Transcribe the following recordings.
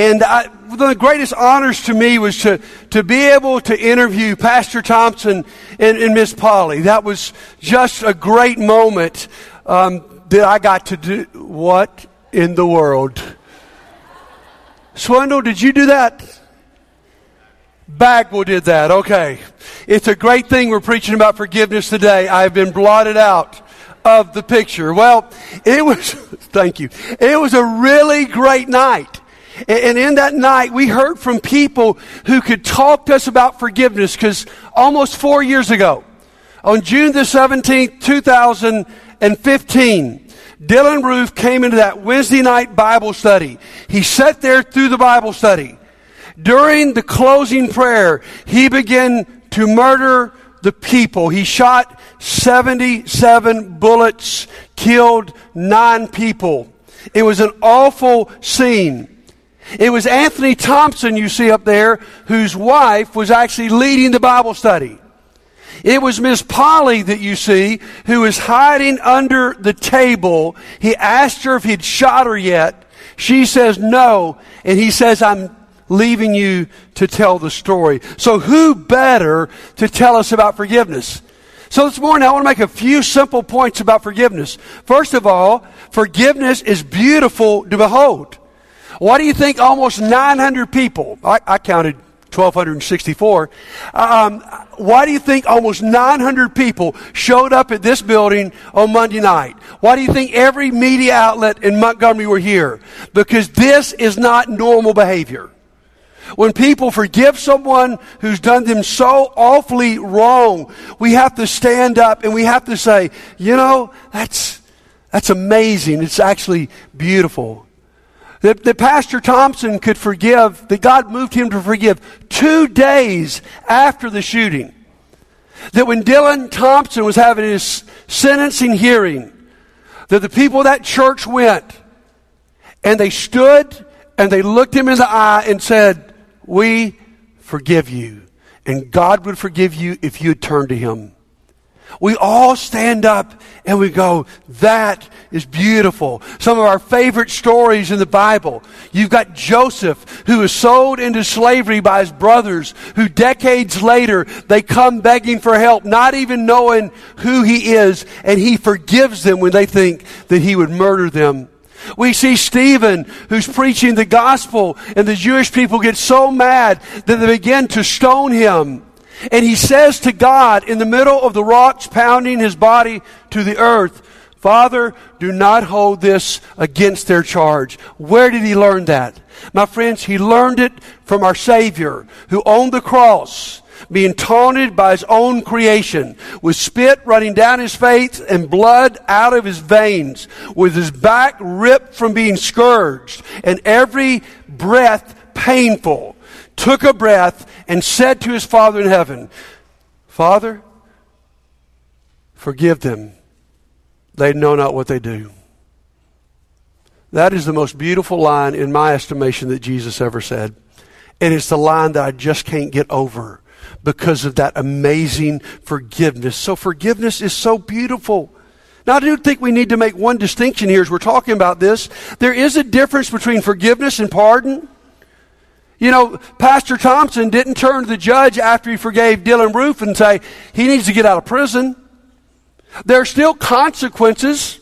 And I, the greatest honors to me was to, to be able to interview Pastor Thompson and, and Miss Polly. That was just a great moment um, that I got to do. What in the world? Swindle, did you do that? Bagwell did that. Okay. It's a great thing we're preaching about forgiveness today. I've been blotted out of the picture. Well, it was, thank you. It was a really great night. And in that night, we heard from people who could talk to us about forgiveness because almost four years ago, on June the 17th, 2015, Dylann Roof came into that Wednesday night Bible study. He sat there through the Bible study. During the closing prayer, he began to murder the people. He shot 77 bullets, killed nine people. It was an awful scene. It was Anthony Thompson, you see up there, whose wife was actually leading the Bible study. It was Miss Polly that you see who was hiding under the table. He asked her if he'd shot her yet. She says no. And he says, I'm leaving you to tell the story. So who better to tell us about forgiveness? So this morning I want to make a few simple points about forgiveness. First of all, forgiveness is beautiful to behold. Why do you think almost 900 people, I, I counted 1,264, um, why do you think almost 900 people showed up at this building on Monday night? Why do you think every media outlet in Montgomery were here? Because this is not normal behavior. When people forgive someone who's done them so awfully wrong, we have to stand up and we have to say, you know, that's, that's amazing. It's actually beautiful. That, that Pastor Thompson could forgive, that God moved him to forgive two days after the shooting. That when Dylan Thompson was having his sentencing hearing, that the people of that church went and they stood and they looked him in the eye and said, We forgive you. And God would forgive you if you had turned to him we all stand up and we go, that is beautiful. Some of our favorite stories in the Bible. You've got Joseph, who was sold into slavery by his brothers, who decades later, they come begging for help, not even knowing who he is, and he forgives them when they think that he would murder them. We see Stephen who's preaching the gospel and the Jewish people get so mad that they begin to stone him. And he says to God in the middle of the rocks pounding his body to the earth, Father, do not hold this against their charge. Where did he learn that? My friends, he learned it from our Savior who owned the cross, being taunted by his own creation, with spit running down his face and blood out of his veins, with his back ripped from being scourged, and every breath painful took a breath, and said to his Father in heaven, Father, forgive them. They know not what they do. That is the most beautiful line, in my estimation, that Jesus ever said. And it's the line that I just can't get over because of that amazing forgiveness. So, forgiveness is so beautiful. Now, I do think we need to make one distinction here as we're talking about this. There is a difference between forgiveness and pardon. You know, Pastor Thompson didn't turn to the judge after he forgave Dylann Roof and say, he needs to get out of prison. There are still consequences.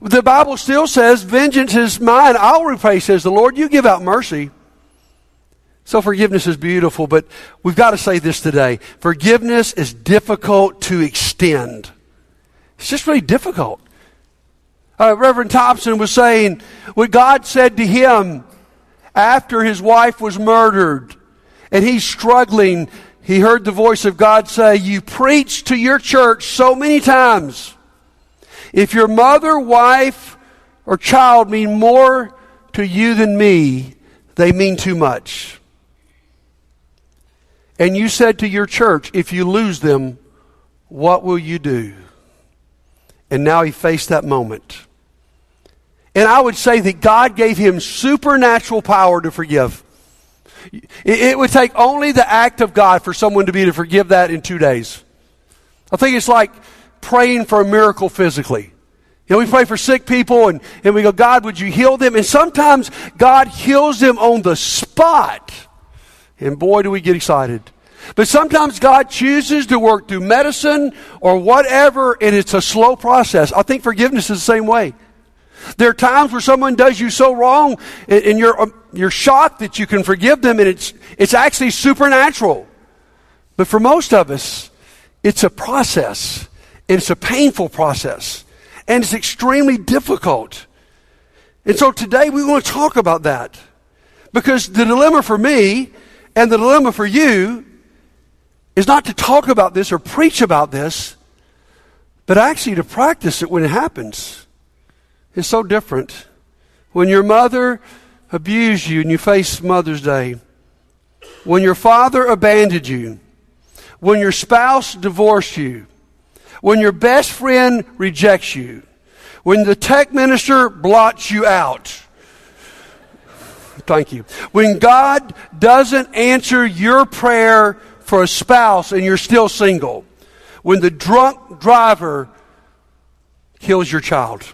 The Bible still says, vengeance is mine, I'll repay, says the Lord. You give out mercy. So forgiveness is beautiful, but we've got to say this today. Forgiveness is difficult to extend. It's just really difficult. Uh, Reverend Thompson was saying what God said to him after his wife was murdered and he's struggling, he heard the voice of God say, You preach to your church so many times. If your mother, wife, or child mean more to you than me, they mean too much. And you said to your church, If you lose them, what will you do? And now he faced that moment. And I would say that God gave him supernatural power to forgive. It would take only the act of God for someone to be to forgive that in two days. I think it's like praying for a miracle physically. You know, we pray for sick people and, and we go, God, would you heal them? And sometimes God heals them on the spot. And boy, do we get excited. But sometimes God chooses to work through medicine or whatever, and it's a slow process. I think forgiveness is the same way. There are times where someone does you so wrong, and you're, um, you're shocked that you can forgive them, and it's, it's actually supernatural. But for most of us, it's a process, it's a painful process, and it's extremely difficult. And so today we want to talk about that. Because the dilemma for me and the dilemma for you is not to talk about this or preach about this, but actually to practice it when it happens. It's so different. When your mother abused you and you face Mother's Day, when your father abandoned you, when your spouse divorced you, when your best friend rejects you, when the tech minister blots you out. Thank you. When God doesn't answer your prayer for a spouse and you're still single. When the drunk driver kills your child.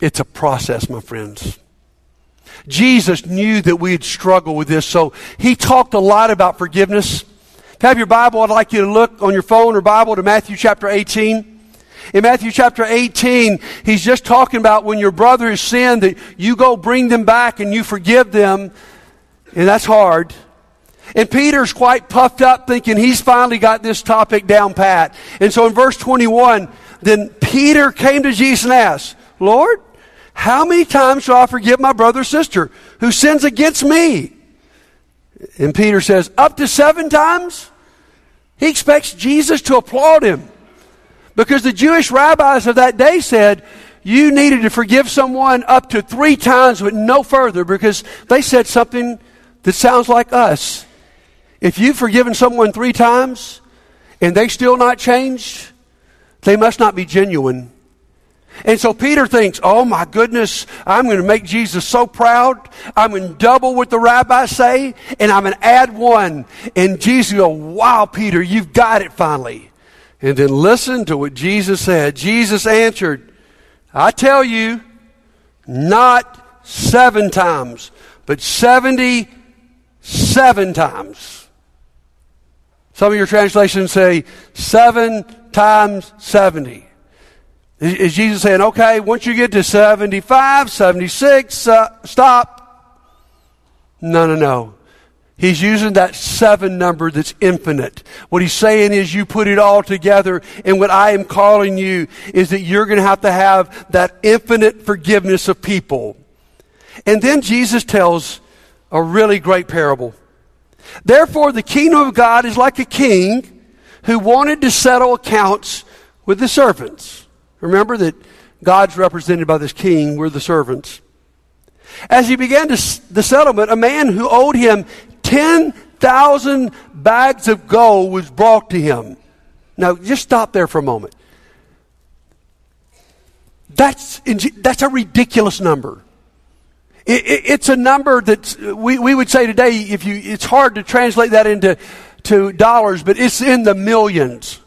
It's a process, my friends. Jesus knew that we'd struggle with this, so he talked a lot about forgiveness. If you have your Bible, I'd like you to look on your phone or Bible to Matthew chapter 18. In Matthew chapter 18, he's just talking about when your brother has sinned, that you go bring them back and you forgive them. And that's hard. And Peter's quite puffed up thinking he's finally got this topic down pat. And so in verse 21, then Peter came to Jesus and asked, Lord, how many times shall I forgive my brother or sister who sins against me? And Peter says, up to seven times? He expects Jesus to applaud him. Because the Jewish rabbis of that day said, you needed to forgive someone up to three times, but no further, because they said something that sounds like us. If you've forgiven someone three times and they still not changed, they must not be genuine. And so Peter thinks, oh my goodness, I'm going to make Jesus so proud. I'm going to double what the rabbis say, and I'm going to add one. And Jesus go, wow, Peter, you've got it finally. And then listen to what Jesus said. Jesus answered, I tell you, not seven times, but 77 times. Some of your translations say seven times 70. Is Jesus saying, okay, once you get to 75, 76, uh, stop? No, no, no. He's using that seven number that's infinite. What he's saying is you put it all together, and what I am calling you is that you're going to have to have that infinite forgiveness of people. And then Jesus tells a really great parable. Therefore, the kingdom of God is like a king who wanted to settle accounts with the servants. Remember that God's represented by this king, we're the servants. As he began to, the settlement, a man who owed him 10,000 bags of gold was brought to him. Now, just stop there for a moment. That's, that's a ridiculous number. It, it, it's a number that we, we would say today, if you, it's hard to translate that into to dollars, but it's in the millions.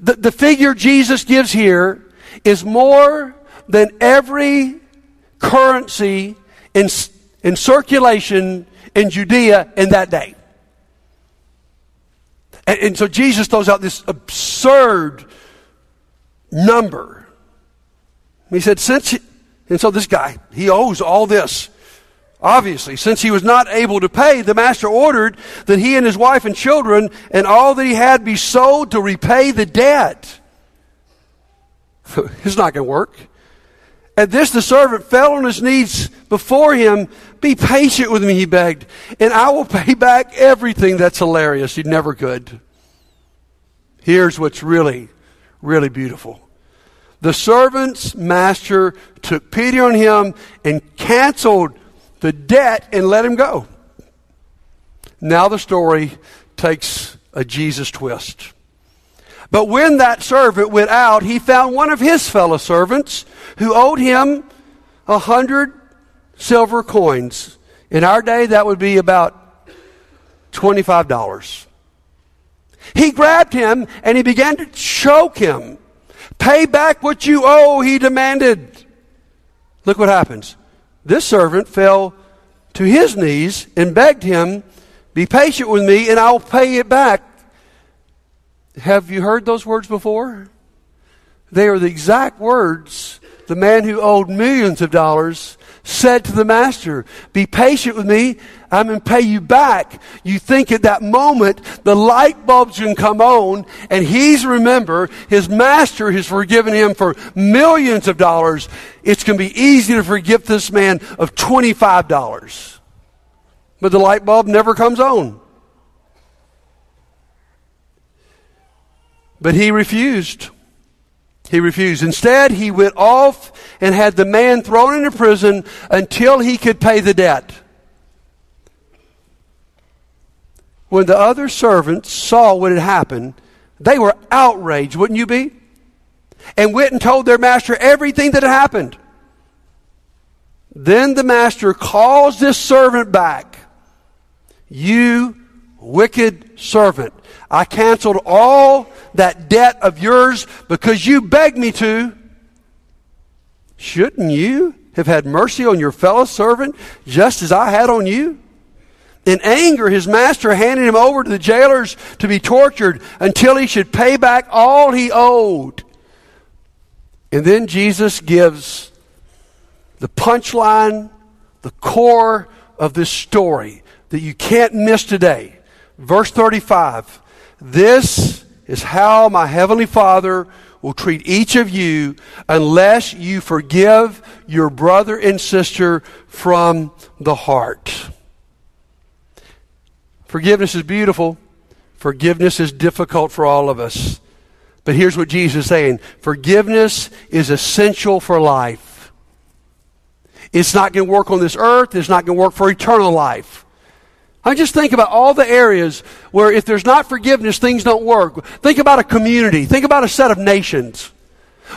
The, the figure Jesus gives here is more than every currency in, in circulation in Judea in that day. And, and so Jesus throws out this absurd number. He said, since and so this guy, he owes all this. Obviously, since he was not able to pay, the master ordered that he and his wife and children and all that he had be sold to repay the debt. it's not going to work. At this, the servant fell on his knees before him. Be patient with me, he begged, and I will pay back everything. That's hilarious. He never could. Here's what's really, really beautiful. The servant's master took pity on him and canceled the debt and let him go. Now the story takes a Jesus twist. But when that servant went out, he found one of his fellow servants who owed him a hundred silver coins. In our day, that would be about $25. He grabbed him and he began to choke him Pay back what you owe, he demanded. Look what happens. This servant fell to his knees and begged him, Be patient with me and I'll pay it back. Have you heard those words before? They are the exact words the man who owed millions of dollars said to the master, Be patient with me. I'm going to pay you back. You think at that moment the light bulb's going to come on and he's remember his master has forgiven him for millions of dollars. It's going to be easy to forgive this man of $25. But the light bulb never comes on. But he refused. He refused. Instead, he went off and had the man thrown into prison until he could pay the debt. When the other servants saw what had happened, they were outraged, wouldn't you be? And went and told their master everything that had happened. Then the master calls this servant back. You wicked servant. I canceled all that debt of yours because you begged me to. Shouldn't you have had mercy on your fellow servant just as I had on you? In anger, his master handed him over to the jailers to be tortured until he should pay back all he owed. And then Jesus gives the punchline, the core of this story that you can't miss today. Verse 35 This is how my heavenly Father will treat each of you unless you forgive your brother and sister from the heart. Forgiveness is beautiful. Forgiveness is difficult for all of us. But here's what Jesus is saying forgiveness is essential for life. It's not going to work on this earth, it's not going to work for eternal life. I just think about all the areas where if there's not forgiveness, things don't work. Think about a community. Think about a set of nations.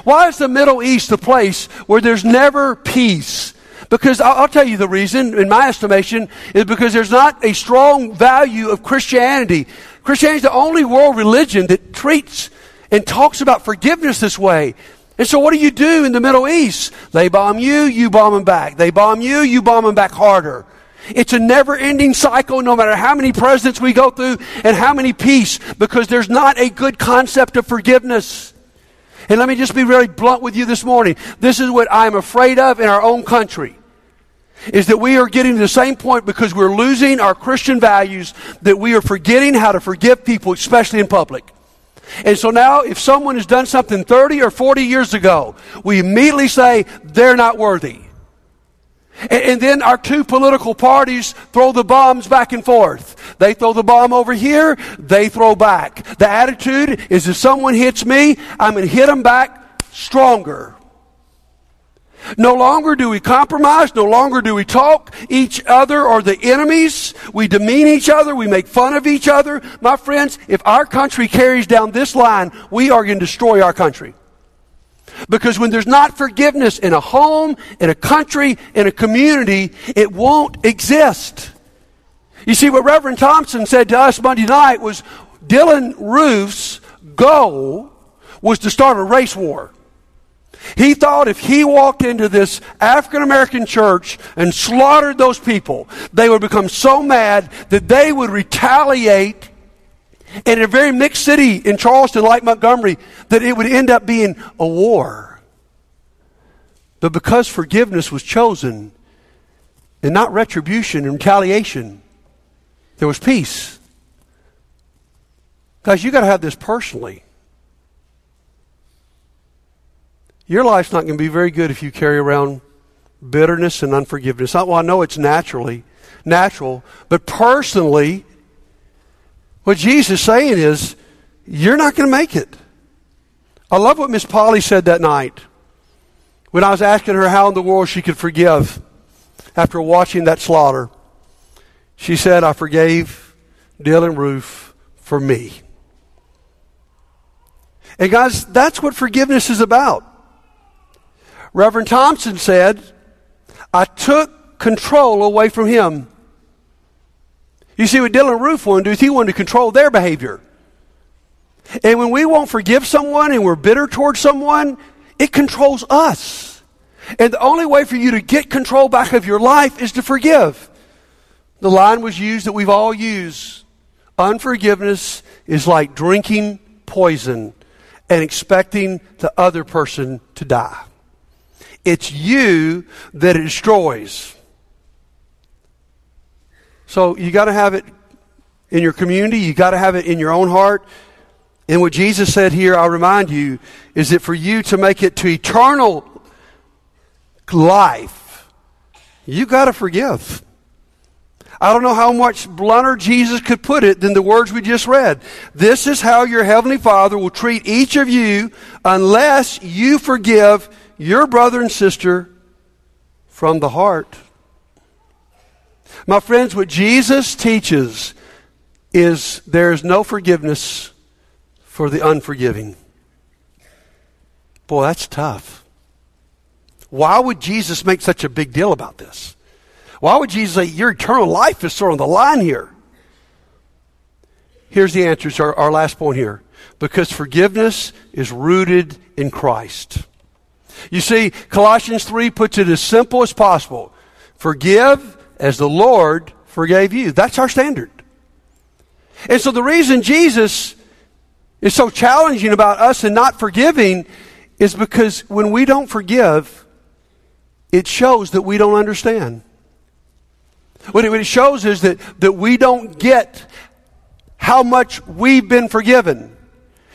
Why is the Middle East a place where there's never peace? Because I'll, tell you the reason, in my estimation, is because there's not a strong value of Christianity. Christianity is the only world religion that treats and talks about forgiveness this way. And so what do you do in the Middle East? They bomb you, you bomb them back. They bomb you, you bomb them back harder. It's a never ending cycle no matter how many presidents we go through and how many peace because there's not a good concept of forgiveness. And let me just be very blunt with you this morning. This is what I'm afraid of in our own country. Is that we are getting to the same point because we're losing our Christian values that we are forgetting how to forgive people, especially in public. And so now, if someone has done something 30 or 40 years ago, we immediately say they're not worthy. And, then our two political parties throw the bombs back and forth. They throw the bomb over here, they throw back. The attitude is if someone hits me, I'm going to hit them back stronger. No longer do we compromise. No longer do we talk each other or the enemies. We demean each other. We make fun of each other. My friends, if our country carries down this line, we are going to destroy our country. Because when there's not forgiveness in a home, in a country, in a community, it won't exist. You see, what Reverend Thompson said to us Monday night was Dylann Roof's goal was to start a race war. He thought if he walked into this African American church and slaughtered those people, they would become so mad that they would retaliate and in a very mixed city in Charleston, like Montgomery, that it would end up being a war. But because forgiveness was chosen and not retribution and retaliation, there was peace. Guys, you got to have this personally. Your life's not going to be very good if you carry around bitterness and unforgiveness. Well, I know it's naturally natural, but personally, what Jesus is saying is, you're not going to make it. I love what Miss Polly said that night when I was asking her how in the world she could forgive after watching that slaughter. She said, I forgave Dylann Roof for me. And guys, that's what forgiveness is about. Reverend Thompson said, I took control away from him. You see, what Dylann Roof wanted to do is he wanted to control their behavior. And when we won't forgive someone and we're bitter towards someone, it controls us. And the only way for you to get control back of your life is to forgive. The line was used that we've all used. Unforgiveness is like drinking poison and expecting the other person to die. It's you that it destroys. So you got to have it in your community, you got to have it in your own heart. And what Jesus said here, I'll remind you, is that for you to make it to eternal life, you got to forgive. I don't know how much blunter Jesus could put it than the words we just read. This is how your heavenly Father will treat each of you unless you forgive your brother and sister from the heart. My friends, what Jesus teaches is there is no forgiveness for the unforgiving. Boy, that's tough. Why would Jesus make such a big deal about this? Why would Jesus say your eternal life is sort of on the line here? Here's the answer to our, our last point here. Because forgiveness is rooted in Christ. You see, Colossians 3 puts it as simple as possible. Forgive as the Lord forgave you. That's our standard. And so the reason Jesus is so challenging about us and not forgiving is because when we don't forgive, it shows that we don't understand. What it, shows is that, that we don't get how much we've been forgiven.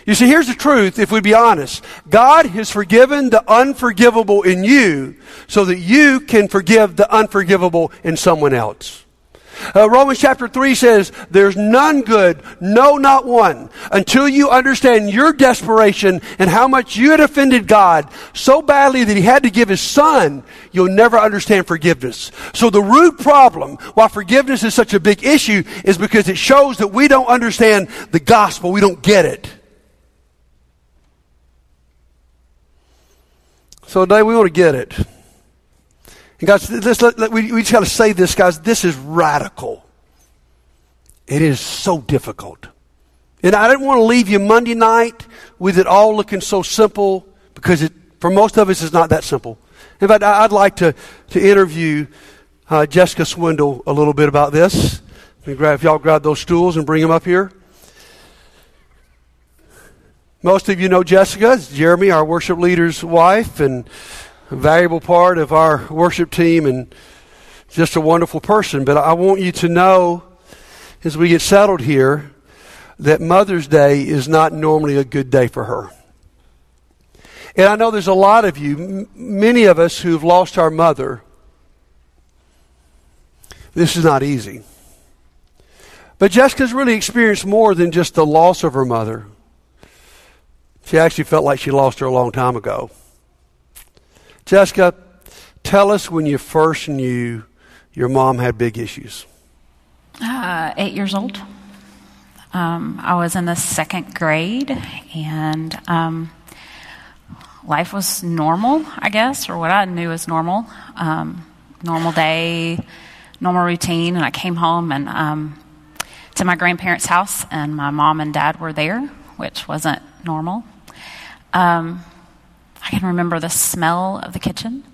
You see, here's the truth, if we be honest. God has forgiven the unforgivable in you so that you can forgive the unforgivable in someone else. Uh, Romans chapter 3 says, There's none good, no, not one, until you understand your desperation and how much you had offended God so badly that He had to give His Son, you'll never understand forgiveness. So the root problem, why forgiveness is such a big issue, is because it shows that we don't understand the gospel, we don't get it. So today we want to get it. And guys, let, let, we, we just got to say this, guys. This is radical. It is so difficult. And I didn't want to leave you Monday night with it all looking so simple because it, for most of us, it's not that simple. In fact, I'd like to, to interview uh, Jessica Swindle a little bit about this. Grab, if y'all grab those stools and bring them up here. Most of you know Jessica. Jeremy, our worship leader's wife, and a valuable part of our worship team and just a wonderful person. But I want you to know as we get settled here that Mother's Day is not normally a good day for her. And I know there's a lot of you, m- many of us who've lost our mother. This is not easy. But Jessica's really experienced more than just the loss of her mother. She actually felt like she lost her a long time ago. Jessica, tell us when you first knew your mom had big issues. Uh, eight years old. Um, I was in the second grade, and um, life was normal, I guess, or what I knew as normal. Um, normal day, normal routine, and I came home and um, to my grandparents' house, and my mom and dad were there, which wasn't normal. Um, I can remember the smell of the kitchen.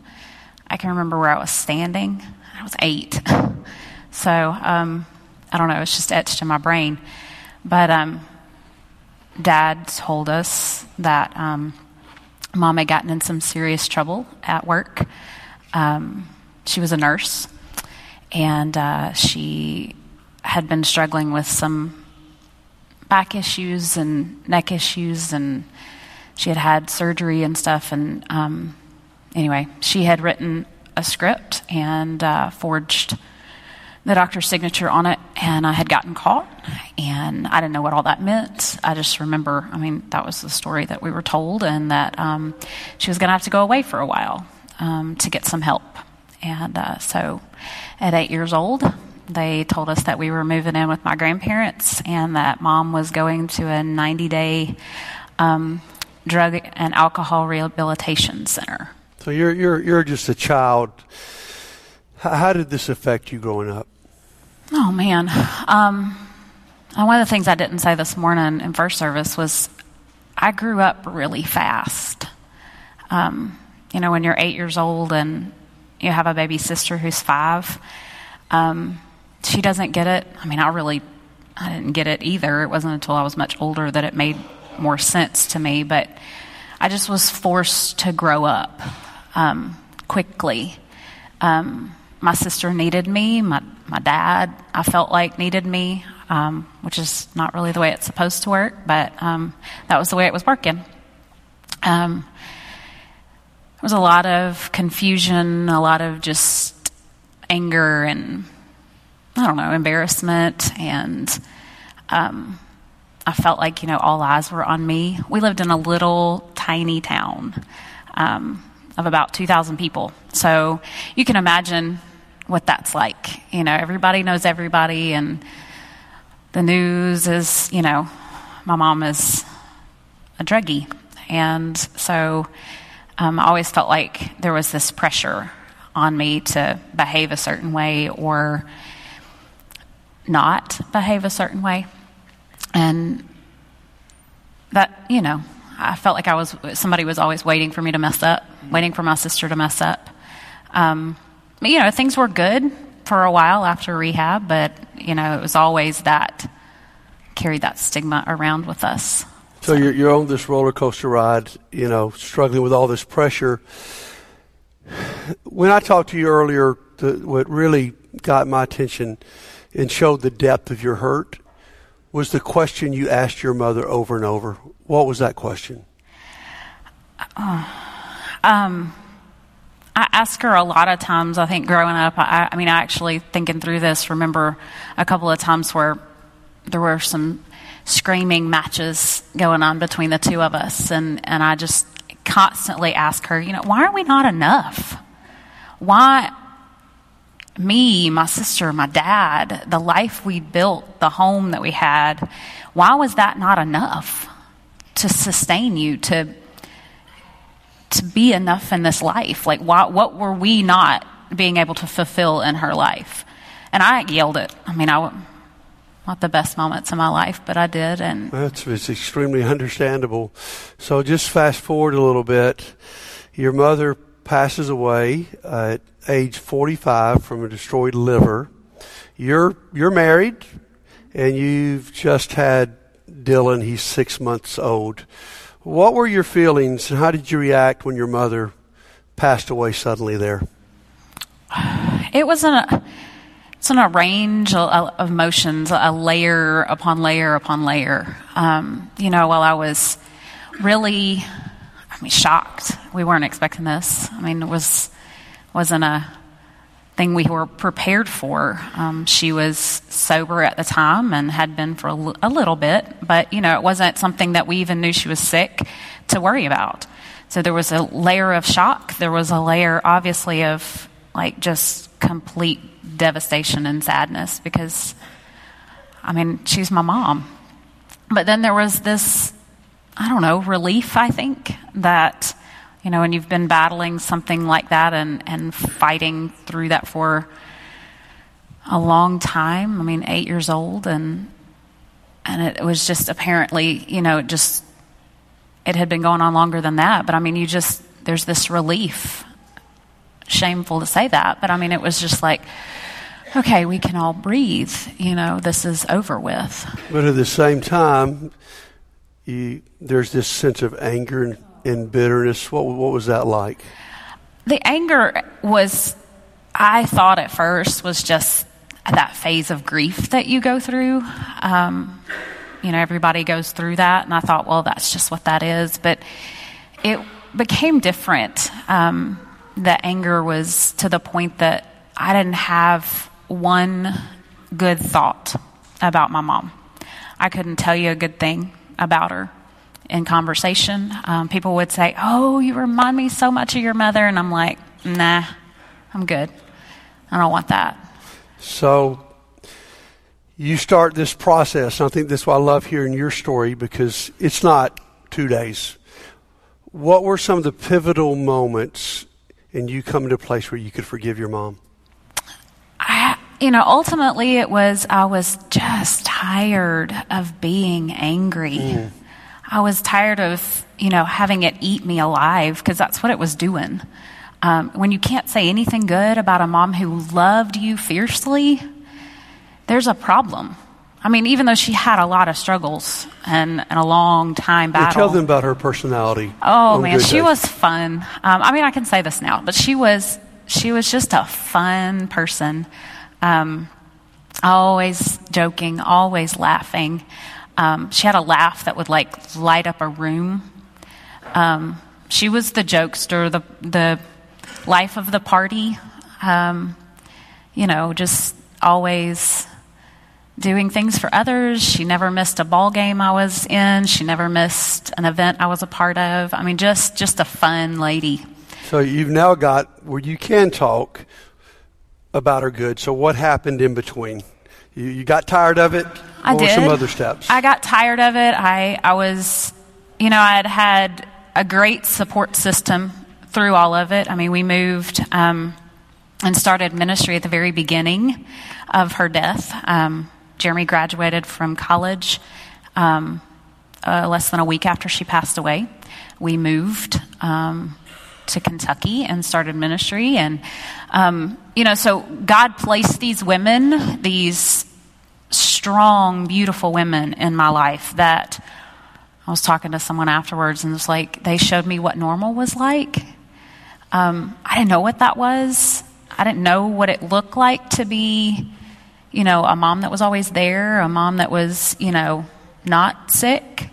I can remember where I was standing. I was eight. So um, I don't know, it's just etched in my brain. But um, dad told us that um, mom had gotten in some serious trouble at work. Um, she was a nurse, and uh, she had been struggling with some back issues and neck issues and she had had surgery and stuff. And um, anyway, she had written a script and uh, forged the doctor's signature on it, and I had gotten caught, and I didn't know what all that meant. I just remember, I mean, that was the story that we were told, and that um, she was going to have to go away for a while um, to get some help. And uh, so at eight years old, they told us that we were moving in with my grandparents, and that mom was going to a 90 day um, drug and alcohol rehabilitation center. So you're you're you're just a child. How did this affect you growing up? Oh man, um, one of the things I didn't say this morning in first service was I grew up really fast. Um, you know, when you're eight years old and you have a baby sister who's five, um, she doesn't get it. I mean, I really, I didn't get it either. It wasn't until I was much older that it made more sense to me. But I just was forced to grow up um, quickly. Um, my sister needed me. My my dad, I felt like needed me, um, which is not really the way it's supposed to work, but um, that was the way it was working. Um, there was a lot of confusion, a lot of just anger and I don't know, embarrassment, and um, I felt like you know all eyes were on me. We lived in a little tiny town um, of about two thousand people, so you can imagine what that's like. You know, everybody knows everybody, and the news is you know, my mom is a druggie, and so um, I always felt like there was this pressure on me to behave a certain way or not behave a certain way. And that, you know, I felt like I was, somebody was always waiting for me to mess up, waiting for my sister to mess up. Um, you know, things were good for a while after rehab, but, you know, it was always that, carried that stigma around with us. So you're, you're on this roller coaster ride, you know, struggling with all this pressure. When I talked to you earlier, the, what really got my attention and showed the depth of your hurt was the question you asked your mother over and over. What was that question? Uh, um, I ask her a lot of times. I think growing up, I, I mean, I actually thinking through this, remember a couple of times where there were some screaming matches going on between the two of us, and and I just constantly ask her, you know, why are we not enough? Why me, my sister, my dad, the life we built, the home that we had, why was that not enough to sustain you, to, to be enough in this life? Like, why, what were we not being able to fulfill in her life? And I yelled it. I mean, I, not the best moments of my life, but I did. And that's it's extremely understandable. So just fast forward a little bit. Your mother passes away at age 45 from a destroyed liver. You're, you're married and you've just had Dylan. He's six months old. What were your feelings and how did you react when your mother passed away suddenly there? It was an, it's an range of emotions, a layer upon layer upon layer. Um, you know, while I was really I mean, shocked. We weren't expecting this. I mean, it was wasn't a thing we were prepared for. Um, she was sober at the time and had been for a, l- a little bit, but you know, it wasn't something that we even knew she was sick to worry about. So there was a layer of shock. There was a layer, obviously, of like just complete devastation and sadness because, I mean, she's my mom. But then there was this I don't know, relief, I think, that, you know, when you've been battling something like that and, and fighting through that for a long time. I mean, eight years old, and and it was just apparently, you know, it just it had been going on longer than that. But I mean, you just there's this relief. Shameful to say that, but I mean, it was just like, okay, we can all breathe. You know, this is over with. But at the same time, you, there's this sense of anger and, and bitterness. What, what was that like? The anger was, I thought at first, was just that phase of grief that you go through. Um, you know, everybody goes through that, and I thought, well, that's just what that is. But it became different. Um, the anger was to the point that I didn't have one good thought about my mom. I couldn't tell you a good thing about her in conversation. Um, people would say, Oh, you remind me so much of your mother. And I'm like, Nah, I'm good. I don't want that. So you start this process. I think that's why I love hearing your story because it's not two days. What were some of the pivotal moments in you coming to a place where you could forgive your mom? I, you know, ultimately it was I was just tired of being angry. I was tired of, you know, having it eat me alive because that's what it was doing. Um, when you can't say anything good about a mom who loved you fiercely, there's a problem. I mean, even though she had a lot of struggles and, and a long time Yeah, battle. tell them about her personality. Oh man, she days. was fun. Um, I mean, I can say this now, but she was she was just a fun person. Um, always joking, always laughing. Um, she had a laugh that would like light up a room. Um, she was the jokester, the the life of the party. Um, you know, just always doing things for others. She never missed a ball game I was in. She never missed an event I was a part of. I mean, just just a fun lady. So you've now got where you can talk about her good. So what happened in between? You, you got tired of it. I what did. were some other steps? I got tired of it. I I was, you know, I had had a great support system through all of it. I mean, we moved um, and started ministry at the very beginning of her death. Um, Jeremy graduated from college um, uh, less than a week after she passed away. We moved um, to Kentucky and started ministry. And, um, you know, so God placed these women, these strong, beautiful women in my life that I was talking to someone afterwards and it was like, they showed me what normal was like. Um, I didn't know what that was. I didn't know what it looked like to be, you know, a mom that was always there, a mom that was, you know, not sick.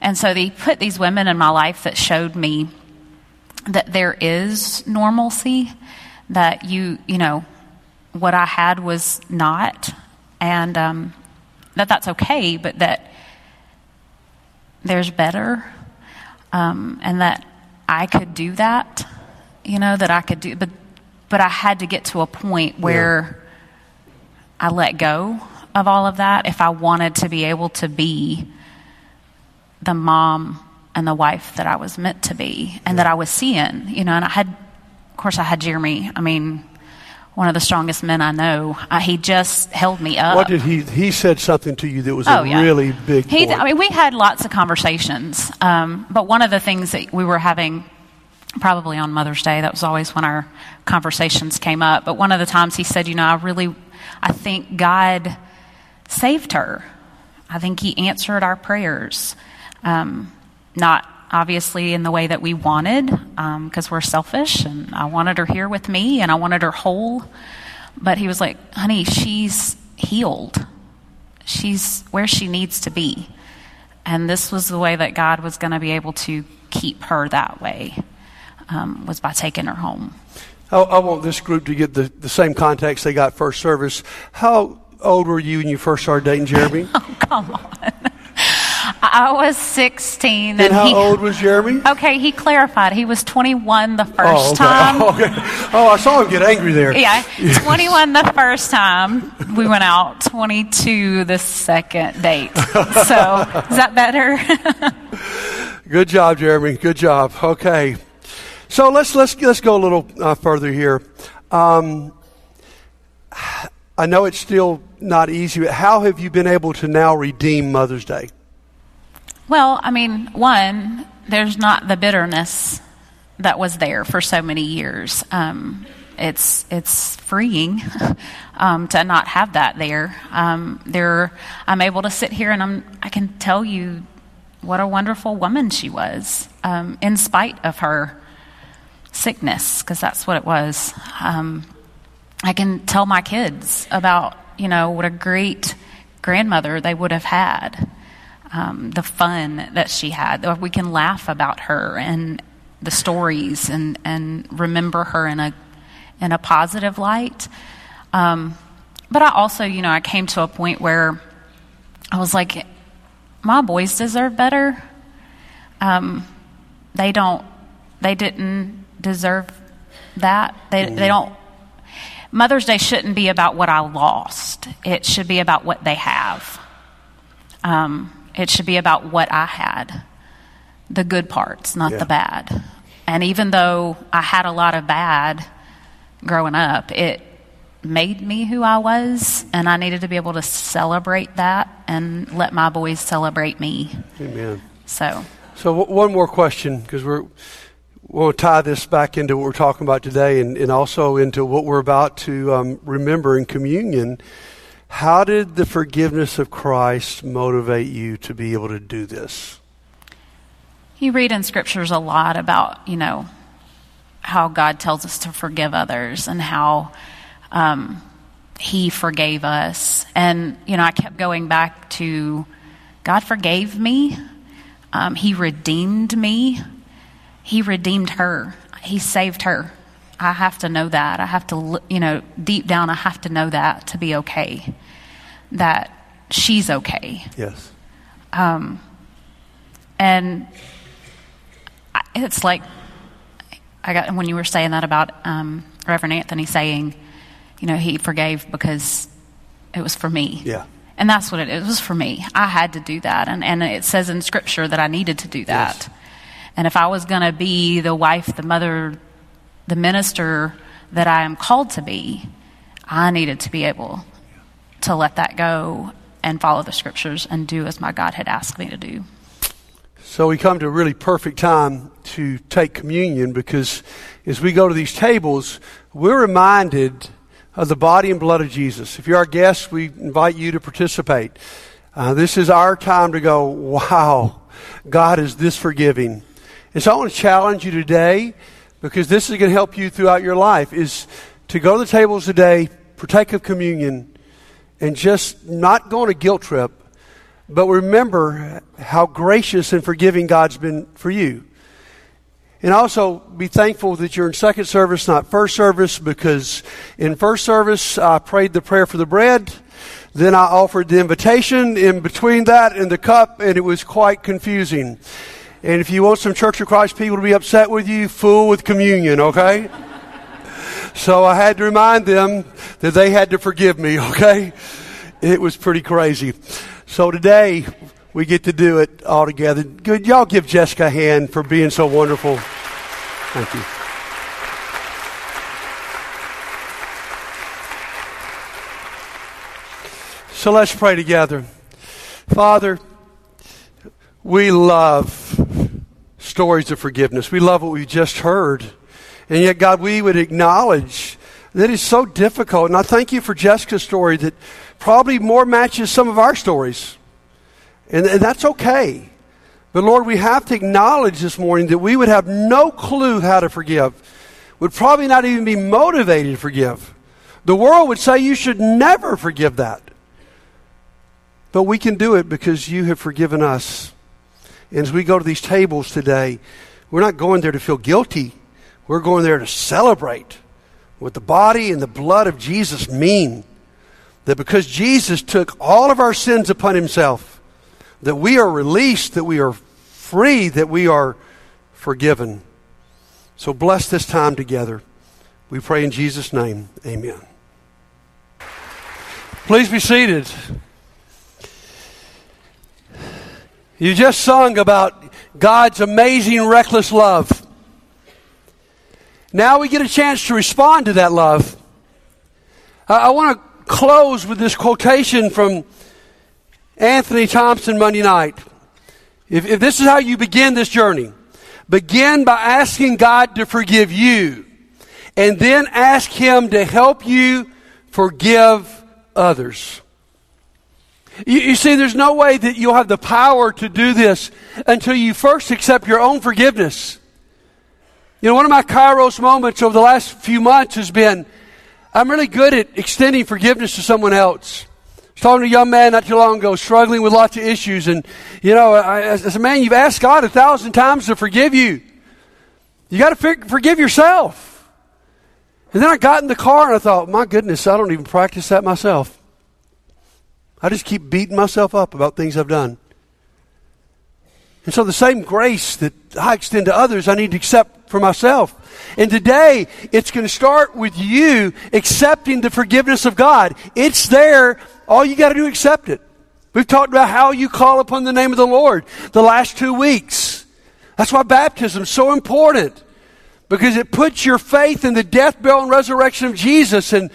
And so they put these women in my life that showed me that there is normalcy, that you, you know, what I had was not, and um, that that's okay, but that there's better, um, and that I could do that, you know, that I could do, but but I had to get to a point where I let go of all of that if I wanted to be able to be the mom and the wife that I was meant to be and that I was seeing, you know, and I had, of course, I had Jeremy. I mean, one of the strongest men I know. Uh, he just held me up. what did he? He said something to you that was Oh, a yeah. really big He. I mean, we had lots of conversations, um, but one of the things that we were having, probably on Mother's Day, that was always when our conversations came up. But one of the times he said, "You know, I really, I think God saved her. I think He answered our prayers, um, not." Obviously, in the way that we wanted, because we're selfish, and I wanted her here with me, and I wanted her whole. But he was like, "Honey, she's healed she's where she needs to be. And this was the way that God was going to be able to keep her that way, um, was by taking her home. I, I want this group to get the, the same context they got first service. How old were you when you first started dating Jeremy? oh, Come on. I was 16 and, and how he. old was Jeremy? Okay, he clarified. He was 21 the first oh, okay. time. Oh, okay. Oh, I saw him get angry there. Yeah, 21 the first time we went out, 22 the second date. So, is that better? Good job, Jeremy. Good job. Okay. So let's let's let's go a little uh, further here. Um, I know it's still not easy, but how have you been able to now redeem Mother's Day? Well, I mean, one, there's not the bitterness that was there for so many years. Um, it's it's freeing um, to not have that there. Um, there, I'm able to sit here and I'm I can tell you what a wonderful woman she was, um, in spite of her sickness, because that's what it was. Um, I can tell my kids about you know what a great grandmother they would have had um, the fun that she had. We can laugh about her and the stories and, and remember her in a in a positive light. Um, but I also, you know, I came to a point where I was like, my boys deserve better. Um, they don't. They didn't deserve that. They they don't. Mother's Day shouldn't be about what I lost. It should be about what they have. Um, it should be about what I had, the good parts, not Yeah. the bad. And even though I had a lot of bad growing up, it made me who I was, and I needed to be able to celebrate that and let my boys celebrate me. Amen. So, So w- one more question, because we're we'll tie this back into what we're talking about today, and, and also into what we're about to um, remember in communion. How did the forgiveness of Christ motivate you to be able to do this? you read in scriptures a lot about, you know, how God tells us to forgive others and how um, He forgave us. And, you know, I kept going back to God forgave me, um, He redeemed me, He redeemed her, He saved her. I have to know that. I have to, you know, deep down, I have to know that to be okay, that she's okay. Yes. Um, and I- it's like I got when you were saying that about um, Reverend Anthony saying, you know, he forgave because it was for me. Yeah. And that's what it, it was for me. I had to do that, and and it says in Scripture that I needed to do that. Yes. And if I was going to be the wife, the mother, the minister that I am called to be, I needed to be able to let that go and follow the Scriptures and do as my God had asked me to do. So we come to a really perfect time to take communion because as we go to these tables, we're reminded of the body and blood of Jesus. If you're our guest, we invite you to participate. Uh, this is our time to go, wow, God is this forgiving. And so I want to challenge you today because this is going to help you throughout your life is to go to the tables today, partake of communion, and just not go on a guilt trip, but remember how gracious and forgiving God's been for you. And also be thankful that you're in second service, not first service, because in first service I prayed the prayer for the bread. Then I offered the invitation in between that and the cup, and it was quite confusing. And if you want some Church of Christ people to be upset with you, fool with communion, okay? so I had to remind them that they had to forgive me, okay? It was pretty crazy. So today, we get to do it all together. Good. Y'all give Jessica a hand for being so wonderful. Thank you. So let's pray together. Father, we love stories of forgiveness. We love what we just heard. And yet, God, we would acknowledge that it's so difficult. And I thank you for Jessica's story that probably more matches some of our stories. And, and that's okay. But Lord, we have to acknowledge this morning that we would have no clue how to forgive, would probably not even be motivated to forgive. The world would say you should never forgive that. But we can do it because you have forgiven us. And as we go to these tables today, we're not going there to feel guilty. We're going there to celebrate what the body and the blood of Jesus mean. That because Jesus took all of our sins upon himself, that we are released, that we are free, that we are forgiven. So bless this time together. We pray in Jesus' name. Amen. Please be seated. You just sung about God's amazing, reckless love. Now we get a chance to respond to that love. I, I want to close with this quotation from Anthony Thompson Monday night. If, if this is how you begin this journey, begin by asking God to forgive you, and then ask Him to help you forgive others. You, you, see, there's no way that you'll have the power to do this until you first accept your own forgiveness. You know, one of my kairos moments over the last few months has been I'm really good at extending forgiveness to someone else. I was talking to a young man not too long ago, struggling with lots of issues. And, you know, I, as a man, you've asked God a thousand times to forgive you. You got to for, forgive yourself. And then I got in the car and I thought, my goodness, I don't even practice that myself. I just keep beating myself up about things I've done. And so the same grace that I extend to others, I need to accept for myself. And today, it's going to start with you accepting the forgiveness of God. It's there. All you got to do is accept it. We've talked about how you call upon the name of the Lord the last two weeks. That's why baptism is so important. Because it puts your faith in the death, burial, and resurrection of Jesus and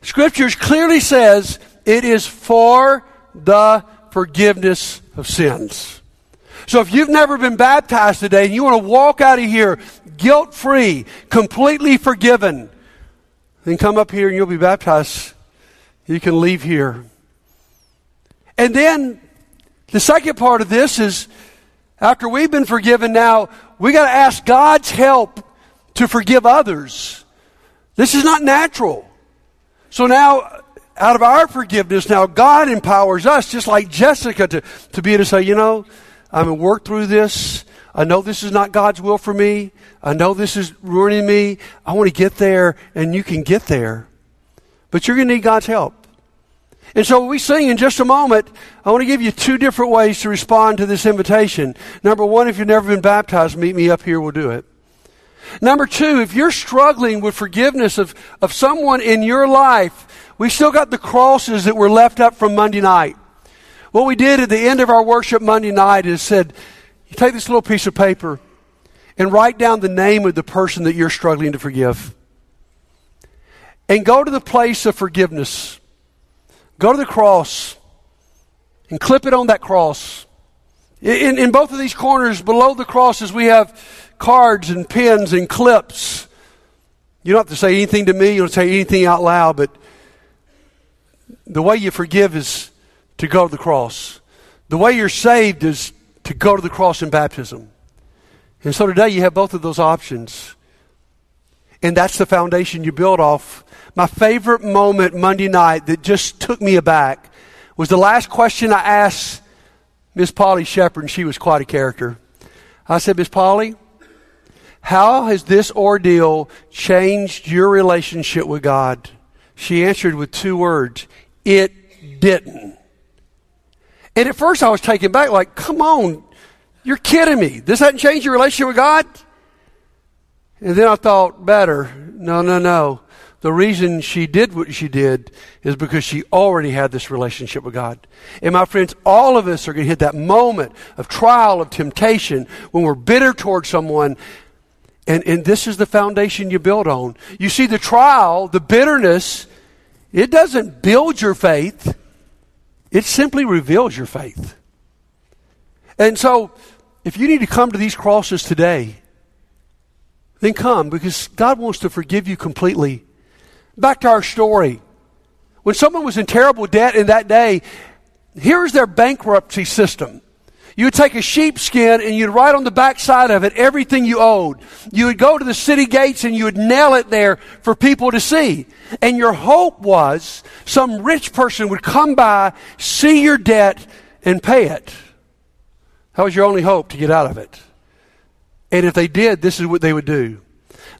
Scriptures clearly says it is for the forgiveness of sins. So if you've never been baptized today and you want to walk out of here guilt free, completely forgiven, then come up here and you'll be baptized. You can leave here. And then the second part of this is after we've been forgiven now, we got to ask God's help to forgive others. This is not natural. So now, out of our forgiveness, now God empowers us, just like Jessica, to, to be able to say, you know, I'm going to work through this. I know this is not God's will for me. I know this is ruining me. I want to get there, and you can get there. But you're going to need God's help. And so we sing in just a moment. I want to give you two different ways to respond to this invitation. Number one, if you've never been baptized, meet me up here, we'll do it. Number two, if you're struggling with forgiveness of, of someone in your life, we still got the crosses that were left up from Monday night. What we did at the end of our worship Monday night is said, you take this little piece of paper and write down the name of the person that you're struggling to forgive. And go to the place of forgiveness. Go to the cross and clip it on that cross. In, in both of these corners, below the crosses, we have cards and pens and clips. You don't have to say anything to me, you don't say anything out loud, but the way you forgive is to go to the cross. The way you're saved is to go to the cross in baptism. And so today you have both of those options. And that's the foundation you build off. My favorite moment Monday night that just took me aback was the last question I asked Miss Polly Sheppard, and she was quite a character. I said, Miss Polly, how has this ordeal changed your relationship with God? She answered with two words It didn't. And at first I was taken back, like, come on, you're kidding me. This hasn't changed your relationship with God? And then I thought better. No, no, no. The reason she did what she did is because she already had this relationship with God. And my friends, all of us are going to hit that moment of trial, of temptation, when we're bitter towards someone. And, and this is the foundation you build on. You see, the trial, the bitterness, it doesn't build your faith. It simply reveals your faith. And so, if you need to come to these crosses today, then come because God wants to forgive you completely. Back to our story. When someone was in terrible debt in that day, here's their bankruptcy system. You would take a sheepskin and you'd write on the back side of it everything you owed. You would go to the city gates and you would nail it there for people to see. And your hope was some rich person would come by, see your debt, and pay it. That was your only hope to get out of it. And if they did, this is what they would do.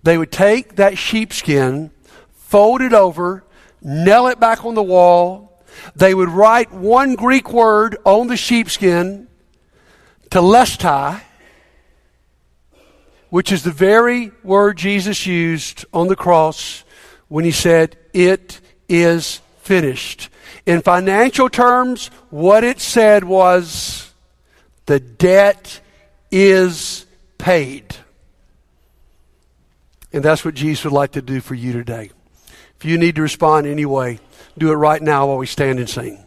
They would take that sheepskin, fold it over, nail it back on the wall. They would write one Greek word on the sheepskin telestai, which is the very word Jesus used on the cross when he said, It is finished. In financial terms, what it said was, The debt is paid. And that's what Jesus would like to do for you today. If you need to respond anyway, do it right now while we stand and sing.